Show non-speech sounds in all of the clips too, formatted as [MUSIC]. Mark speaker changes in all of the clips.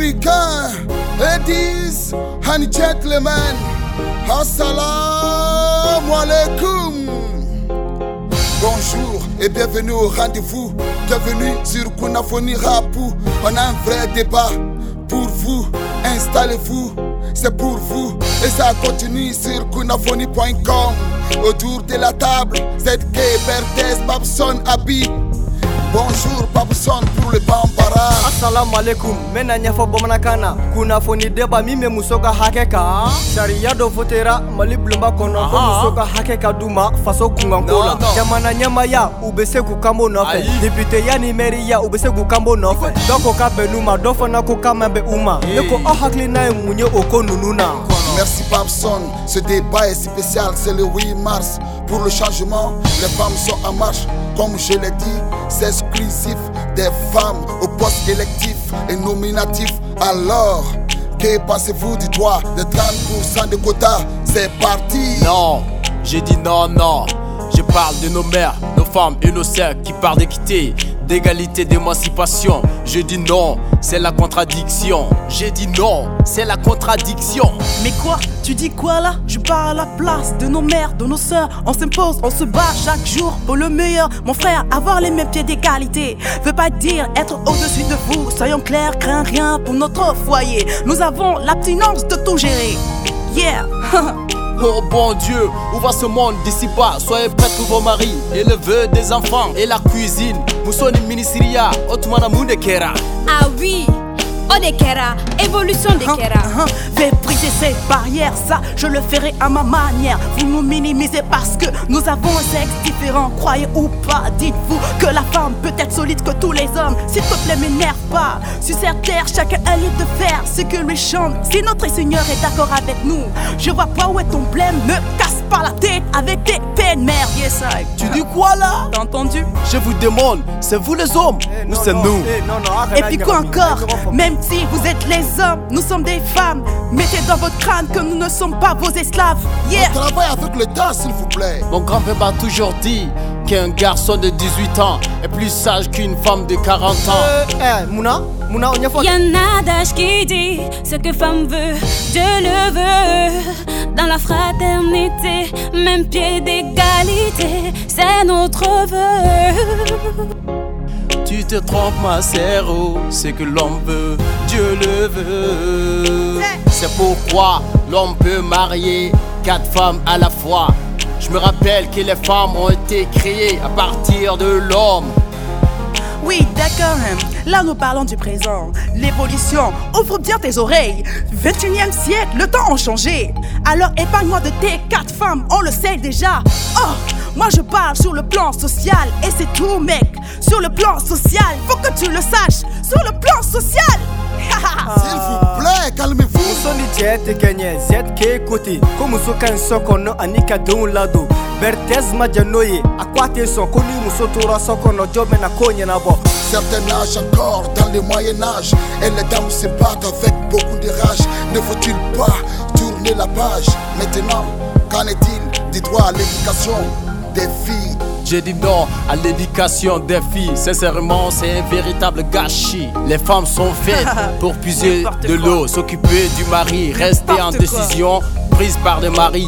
Speaker 1: Africains, ladies and gentlemen, assalamu alaikum. Bonjour et bienvenue au rendez-vous. Bienvenue sur Kunafoni Rapou. On a un vrai débat pour vous. Installez-vous, c'est pour vous. Et ça continue sur kunafoni.com. Autour de la table, ZK, Berthes, Babson, Abi. Bonjour, Babson pour le Bambara.
Speaker 2: assalamu alaikum. N bena ɲɛfɔ bamanankan na kunnafoni deba min be muso ka hakɛ kan sariya dɔ fotera mali bulonba kɔnɔ ko muso ka hakɛ ka d'u ma faso kunkanko la jamana ɲɛmaya u be se k'u kanbo nɔfɛ
Speaker 3: Ayi.
Speaker 2: depiteya ni mɛriya u be se k'u kanbo nɔfɛ dɔ ko ka bɛn n'u ma dɔ fana ko ka man bɛn u ma ne ko aw hakilina ye mun ye o ko nunu na
Speaker 1: Merci Babson, ce débat est spécial, c'est le 8 mars. Pour le changement, les femmes sont en marche. Comme je l'ai dit, c'est exclusif des femmes au poste électif et nominatif. Alors, que pensez-vous du droit de 30% de quotas? C'est parti
Speaker 3: Non, j'ai dit non, non. Je parle de nos mères, nos femmes et nos sœurs qui parlent d'équité, d'égalité, d'émancipation. Je dis non, c'est la contradiction. J'ai dit non, c'est la contradiction.
Speaker 4: Mais quoi Tu dis quoi là? Je parle à la place de nos mères, de nos sœurs. On s'impose, on se bat chaque jour pour le meilleur. Mon frère, avoir les mêmes pieds d'égalité veut pas dire être au-dessus de vous. Soyons clairs, crains rien pour notre foyer. Nous avons l'abstinence de tout gérer. Yeah [LAUGHS]
Speaker 3: Oh bon Dieu, où va ce monde d'ici bas? Soyez prêts pour vos maris et le vœu des enfants et la cuisine. Moussoni Ministria, Otmana Mundekera.
Speaker 5: Ah oui, Odekera, évolution des Kera.
Speaker 4: Hein, Vais briser ces barrières, ça je le ferai à ma manière. Vous nous minimisez parce que nous avons un sexe différent. Croyez ou pas, dites-vous que la femme peut être solide que tous les hommes. S'il te plaît, m'énerve pas. Sur cette terre, chacun a libre de faire ce que lui chante. Si notre Seigneur est d'accord avec nous, je vois pas où est ton blême. Me casse pas la tête avec tes merde. Yes, I.
Speaker 3: Tu dis quoi là?
Speaker 4: T'as entendu?
Speaker 3: Je vous demande, c'est vous les hommes? Ou c'est nous
Speaker 4: Et puis quoi encore? Même si vous êtes les hommes, nous sommes des femmes. Mettez dans votre crâne que nous ne sommes pas vos esclaves. Yeah
Speaker 1: Travaillez avec le temps, s'il vous plaît.
Speaker 3: Mon grand-père m'a toujours dit qu'un garçon de 18 ans est plus sage qu'une femme de 40 ans.
Speaker 2: Eh, muna muna o ɲɛfɔ
Speaker 5: Y a un adage qui dit ce que femme veut, Dieu le veut. Dans la fraternité, même pied d'égalité, c'est notre vœu.
Speaker 3: Tu te trompes, ma sœur, c'est que l'homme veut, Dieu le veut. C'est pourquoi l'homme peut marier quatre femmes à la fois. Je me rappelle que les femmes ont été créées à partir de l'homme.
Speaker 4: Oui, d'accord. hein. Là, nous parlons du présent. L'évolution. Ouvre bien tes oreilles. 21e siècle, le temps a changé. Alors épargne-moi de tes quatre femmes, on le sait déjà. Oh, moi je parle sur le plan social. Et c'est tout, mec. Sur le plan social, faut que tu le saches. Sur le plan social. [LAUGHS]
Speaker 1: S'il vous plaît, calmez-vous.
Speaker 2: muso ni cɛɛ tɛ kɛ ɲɛ zɛt k'e kote ko muso ka ɲi so kɔnɔ ani ka denw ladon bɛrtɛs ma jɛ n'o ye a ko a tɛ sɔn ko ni muso tora so kɔnɔ jɔ bɛna k'o ɲɛnabɔ
Speaker 1: Certains nagent encore dans le Moyen-Âge et les dames se battent avec beaucoup de rage. Ne faut-il pas tourner la page Maintenant, qu'en est-il du droit à l'éducation des filles?
Speaker 3: J'ai dit non à l'éducation des filles. Sincèrement, c'est un véritable gâchis. Les femmes sont faites [LAUGHS] pour puiser de
Speaker 4: quoi.
Speaker 3: l'eau, s'occuper du mari, rester en décision prise par le mari.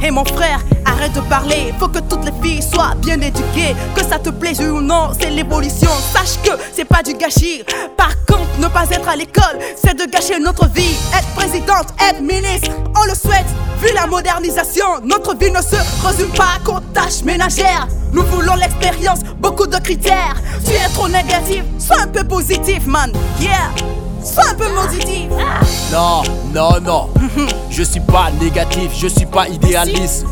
Speaker 4: Hé mon frère, arrête de parler. Faut que toutes les filles soient bien éduquées. Que ça te plaise ou non, c'est l'évolution. Sache que c'est pas du gâchis. Par contre, ne pas être à l'école, c'est de gâcher notre vie. Être présidente, être ministre, on le souhaite. Vu la modernisation, notre vie ne se résume pas qu'aux tâches ménagères. Nous voulons l'expérience, beaucoup de critères. Tu es trop négatif, sois un peu positif, man. Yeah, sois un peu positif.
Speaker 3: Non, non, non. [LAUGHS] Je suis pas négatif, je suis pas idéaliste.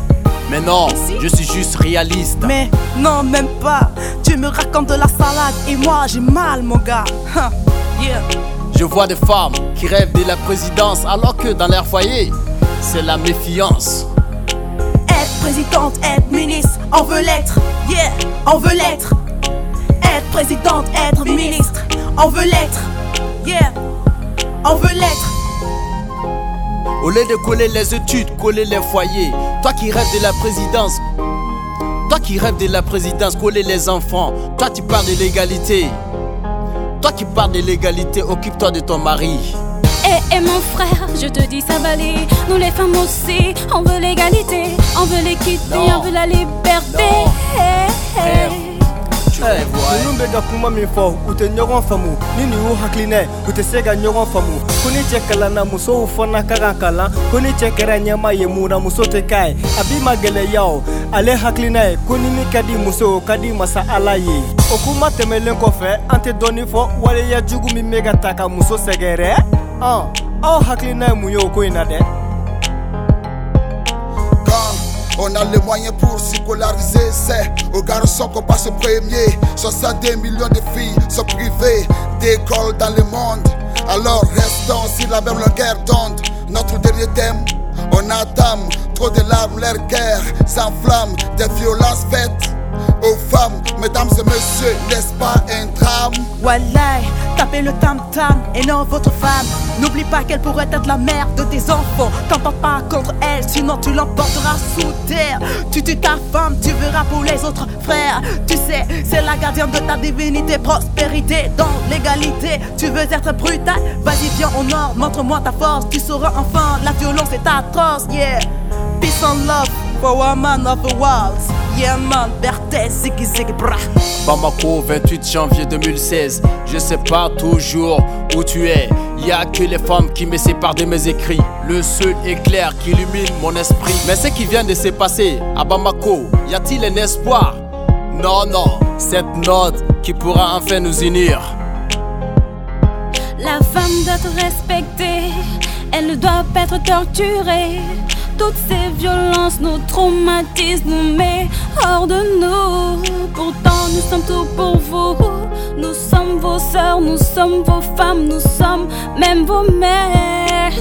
Speaker 3: Mais non, je suis juste réaliste.
Speaker 4: Mais non, même pas. Tu me racontes de la salade et moi j'ai mal, mon gars. Huh. Yeah.
Speaker 3: Je vois des femmes qui rêvent de la présidence alors que dans leur foyer, c'est la méfiance.
Speaker 4: Être présidente, être ministre, on veut l'être. Yeah, on veut l'être. Être présidente, être ministre, on veut l'être. Yeah, on veut l'être.
Speaker 3: Au lieu de coller les études, coller les foyers. Toi qui rêves de la présidence. Toi qui rêves de la présidence, coller les enfants. Toi tu parles de l'égalité. Toi qui parles de l'égalité, occupe-toi de ton mari.
Speaker 5: Eh, eh mon frère, je te dis ça va aller. Nous les femmes aussi, on veut l'égalité, on veut l'équité, on veut la liberté.
Speaker 3: Non.
Speaker 5: Eh,
Speaker 3: prévois.
Speaker 2: ninnu bɛ ka kuma min fɔ u tɛ ɲɔgɔn faamu. Ni nin y'u hakilinɛ u tɛ se ka ɲɔgɔn faamu. Ko ni cɛ kalanna musow fana ka kan kalan ko ni cɛ kɛra ɲɛma ye mun na muso tɛ k'a ye. A b'i ma gɛlɛya o. Ale hakilina ye ko ni min ka di muso o ka di masa ala ye. O kuma tɛmɛlen kɔfɛ an tɛ dɔɔni fɔ waleya jugu min bɛ ka ta ka muso sɛgɛrɛ. Ɔn aw hakilina ye mun ye o ko in na dɛ.
Speaker 1: Quand on a les moyens pour scolariser, c'est aux garçons qu'on passe au premier. 62 millions de filles sont privées d'école dans le monde. Alors restons sur la même longueur d'onde. Notre dernier thème, on entame trop de larmes, leur cœur s'enflamme, des violences faites Mesdames et messieurs, n'est-ce pas un drame?
Speaker 4: Wallah, tapez le tam-tam et non votre femme. N'oublie pas qu'elle pourrait être la mère de tes enfants. T'entends pas contre elle, sinon tu l'emporteras sous terre. Tu tues ta femme, tu verras pour les autres frères. Tu sais, c'est la gardienne de ta divinité, prospérité dans l'égalité. Tu veux être brutal, vas-y viens au nord, montre-moi ta force. Tu sauras enfin, la violence est atroce, yeah. Peace and love for a man of the walls. Yeah man, Berthe, ziggy ziggy brah.
Speaker 3: Bamako, 28 janvier 2016. Je sais pas toujours où tu es. Y a que les femmes qui me séparent de mes écrits. Le seul éclair qui illumine mon esprit. Mais ce qui vient de se passer à Bamako, y a-t-il un espoir? Non, non, cette note qui pourra enfin nous unir.
Speaker 5: La femme doit être respectée, elle ne doit pas être torturée. Toutes ces violences nous traumatisent, nous met hors de nous. Pourtant, nous sommes tout pour vous. Nous sommes vos sœurs, nous sommes vos femmes, nous sommes même vos mères.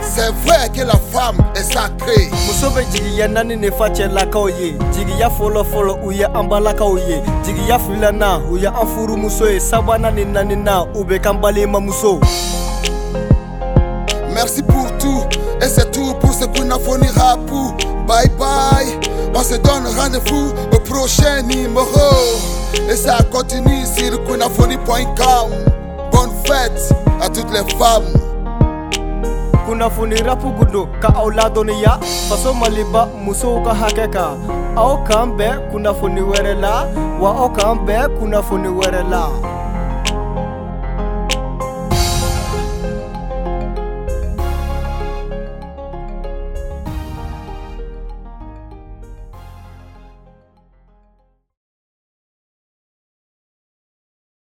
Speaker 1: C'est vrai que la femme est sacrée.
Speaker 2: muso bɛ jigiya naani ne fa cɛlakaw ye jigiya fɔlɔfɔlɔ u ye an balakaw ye jigiya filanan u ye an furumuso ye sabanan ni naaninan u bɛ kan balimamuso
Speaker 1: Merci pour tout pour ce Rapou. Bye bye, on se donne rendez-vous au prochain numéro. Et ça continue sur kunafoni.com. Bonne fête à toutes les femmes.
Speaker 2: kunnafoni rapu gundo ka aw ladɔnniya faso maliba musow ka hakɛ kan aw k'an la wa aw k'an bɛn kunnafoni